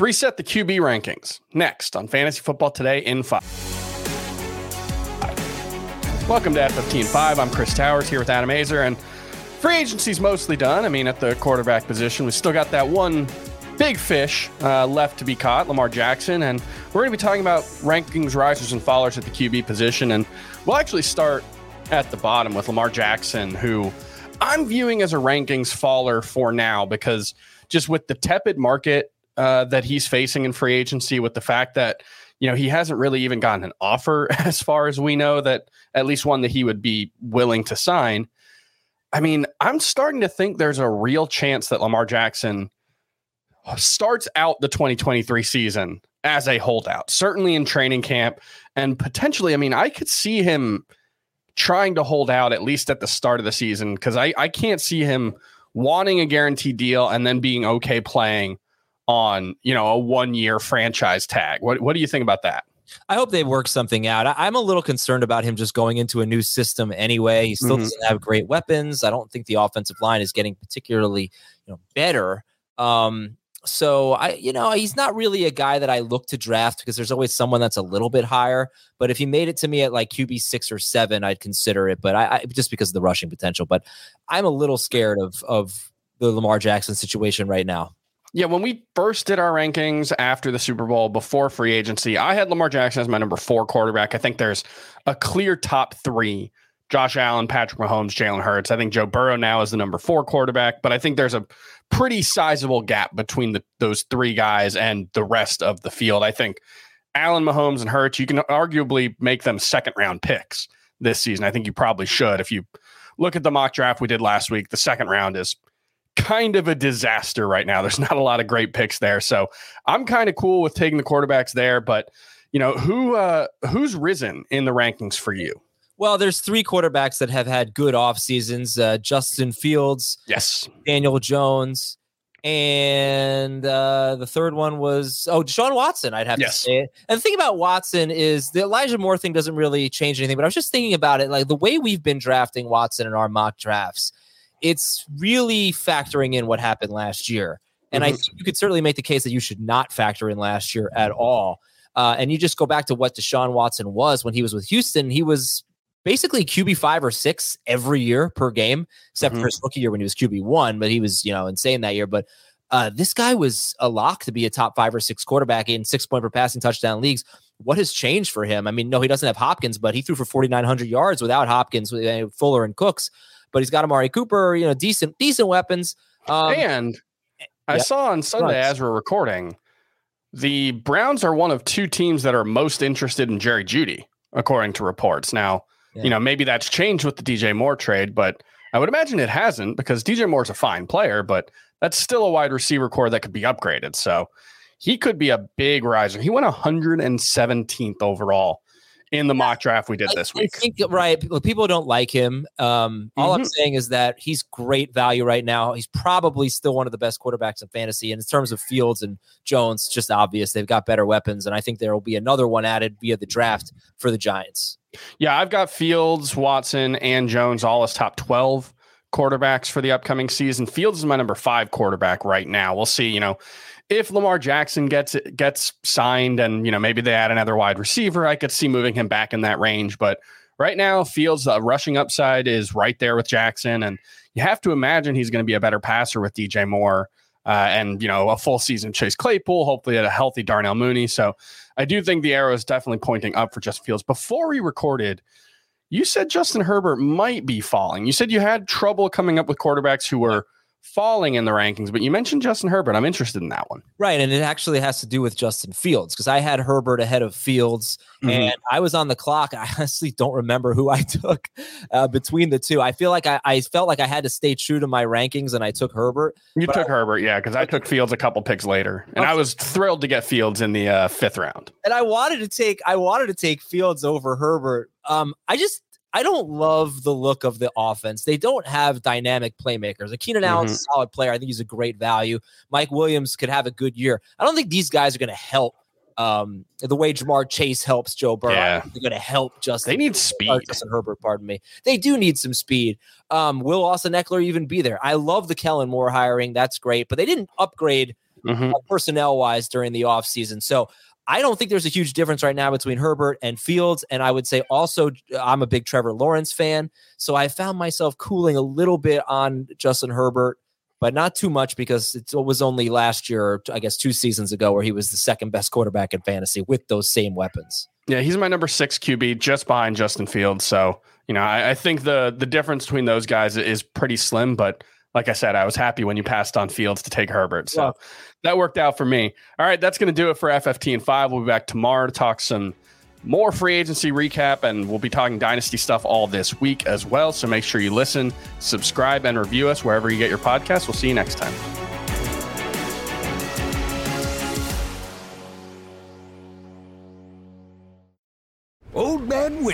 Reset the QB rankings next on Fantasy Football Today in 5. Welcome to FFT in 5. I'm Chris Towers here with Adam Aizer, and free agency's mostly done. I mean, at the quarterback position, we still got that one big fish uh, left to be caught, Lamar Jackson, and we're going to be talking about rankings, risers, and fallers at the QB position, and we'll actually start at the bottom with Lamar Jackson, who I'm viewing as a rankings faller for now because just with the tepid market uh, that he's facing in free agency, with the fact that you know he hasn't really even gotten an offer as far as we know that at least one that he would be willing to sign. I mean, I'm starting to think there's a real chance that Lamar Jackson starts out the 2023 season as a holdout, certainly in training camp, and potentially, I mean, I could see him trying to hold out at least at the start of the season because I, I can't see him wanting a guaranteed deal and then being okay playing on you know a one year franchise tag. What what do you think about that? I hope they work something out. I, am a little concerned about him just going into a new system anyway. He still mm-hmm. doesn't have great weapons. I don't think the offensive line is getting particularly you know better. Um, so I, you know, he's not really a guy that I look to draft because there's always someone that's a little bit higher. But if he made it to me at like QB six or seven, I'd consider it. But I, I just because of the rushing potential. But I'm a little scared of of the Lamar Jackson situation right now. Yeah, when we first did our rankings after the Super Bowl before free agency, I had Lamar Jackson as my number four quarterback. I think there's a clear top three Josh Allen, Patrick Mahomes, Jalen Hurts. I think Joe Burrow now is the number four quarterback, but I think there's a pretty sizable gap between the, those three guys and the rest of the field. I think Allen, Mahomes, and Hurts, you can arguably make them second round picks this season. I think you probably should. If you look at the mock draft we did last week, the second round is kind of a disaster right now. There's not a lot of great picks there. So I'm kind of cool with taking the quarterbacks there, but you know, who uh who's risen in the rankings for you? Well, there's three quarterbacks that have had good off seasons: uh, Justin Fields, yes, Daniel Jones, and uh, the third one was oh Deshaun Watson. I'd have yes. to say it. And the thing about Watson is the Elijah Moore thing doesn't really change anything. But I was just thinking about it, like the way we've been drafting Watson in our mock drafts, it's really factoring in what happened last year. And mm-hmm. I think you could certainly make the case that you should not factor in last year at all. Uh, and you just go back to what Deshaun Watson was when he was with Houston. He was basically QB five or six every year per game, except mm-hmm. for his rookie year when he was QB one, but he was, you know, insane that year. But uh, this guy was a lock to be a top five or six quarterback in six point per passing touchdown leagues. What has changed for him? I mean, no, he doesn't have Hopkins, but he threw for 4,900 yards without Hopkins, with uh, Fuller and Cooks. But he's got Amari Cooper, you know, decent, decent weapons. Um, and I yep. saw on Sunday as we're recording, the Browns are one of two teams that are most interested in Jerry Jeudy, according to reports. Now, yeah. You know, maybe that's changed with the DJ Moore trade, but I would imagine it hasn't because DJ Moore's a fine player, but that's still a wide receiver corps that could be upgraded. So he could be a big riser. He went 117th overall in the mock draft we did this week. I think, right. People don't like him. Um, all mm-hmm. I'm saying is that he's great value right now. He's probably still one of the best quarterbacks in fantasy. And in terms of Fields and Jones, just obvious. They've got better weapons. And I think there will be another one added via the draft for the Giants. Yeah, I've got Fields, Watson, and Jones all as top 12 quarterbacks for the upcoming season. Fields is my number five quarterback right now. We'll see, you know, if Lamar Jackson gets gets signed and you know maybe they add another wide receiver, I could see moving him back in that range. But right now, Fields' uh, rushing upside is right there with Jackson, and you have to imagine he's going to be a better passer with DJ Moore. uh, and you know a full season Chase Claypool, hopefully at a healthy Darnell Mooney. So I do think the arrow is definitely pointing up for Justin Fields. Before we recorded, you said Justin Herbert might be falling. You said you had trouble coming up with quarterbacks who were falling in the rankings, but you mentioned Justin Herbert. I'm interested in that one. Right. And it actually has to do with Justin Fields because I had Herbert ahead of Fields mm-hmm. and I was on the clock. I honestly don't remember who I took uh, between the two. I feel like I, I, felt like I had to stay true to my rankings and I took Herbert. You took I, Herbert, yeah, because I took Fields a couple picks later and okay. I was thrilled to get Fields in the uh, fifth round. And I wanted to take, I wanted to take Fields over Herbert. Um, I just, I don't love the look of the offense. They don't have dynamic playmakers. Like Keenan Allen's mm-hmm. a solid player. I think he's a great value. Mike Williams could have a good year. I don't think these guys are going to help um, the way Ja'Marr Chase helps Joe Burrow. Yeah. They're going to help Justin. They need speed. Justin Herbert, pardon me. They do need some speed. Um, will Austin Ekeler even be there? I love the Kellen Moore hiring. That's great, but they didn't upgrade mm-hmm. uh, personnel wise during the offseason. So I don't think there's a huge difference right now between Herbert and Fields. And I would say also, uh, I'm a big Trevor Lawrence fan. So I found myself cooling a little bit on Justin Herbert, but not too much because it was only last year, I guess two seasons ago, where he was the second best quarterback in fantasy with those same weapons. Yeah, he's my number six QB, just behind Justin Fields. So, you know, I, I think the the difference between those guys is pretty slim, but like I said, I was happy when you passed on Fields to take Herbert. So yeah. that worked out for me. All right, that's going to do it for FFT and five. We'll be back tomorrow to talk some more free agency recap, and we'll be talking dynasty stuff all this week as well. So make sure you listen, subscribe, and review us wherever you get your podcast. We'll see you next time.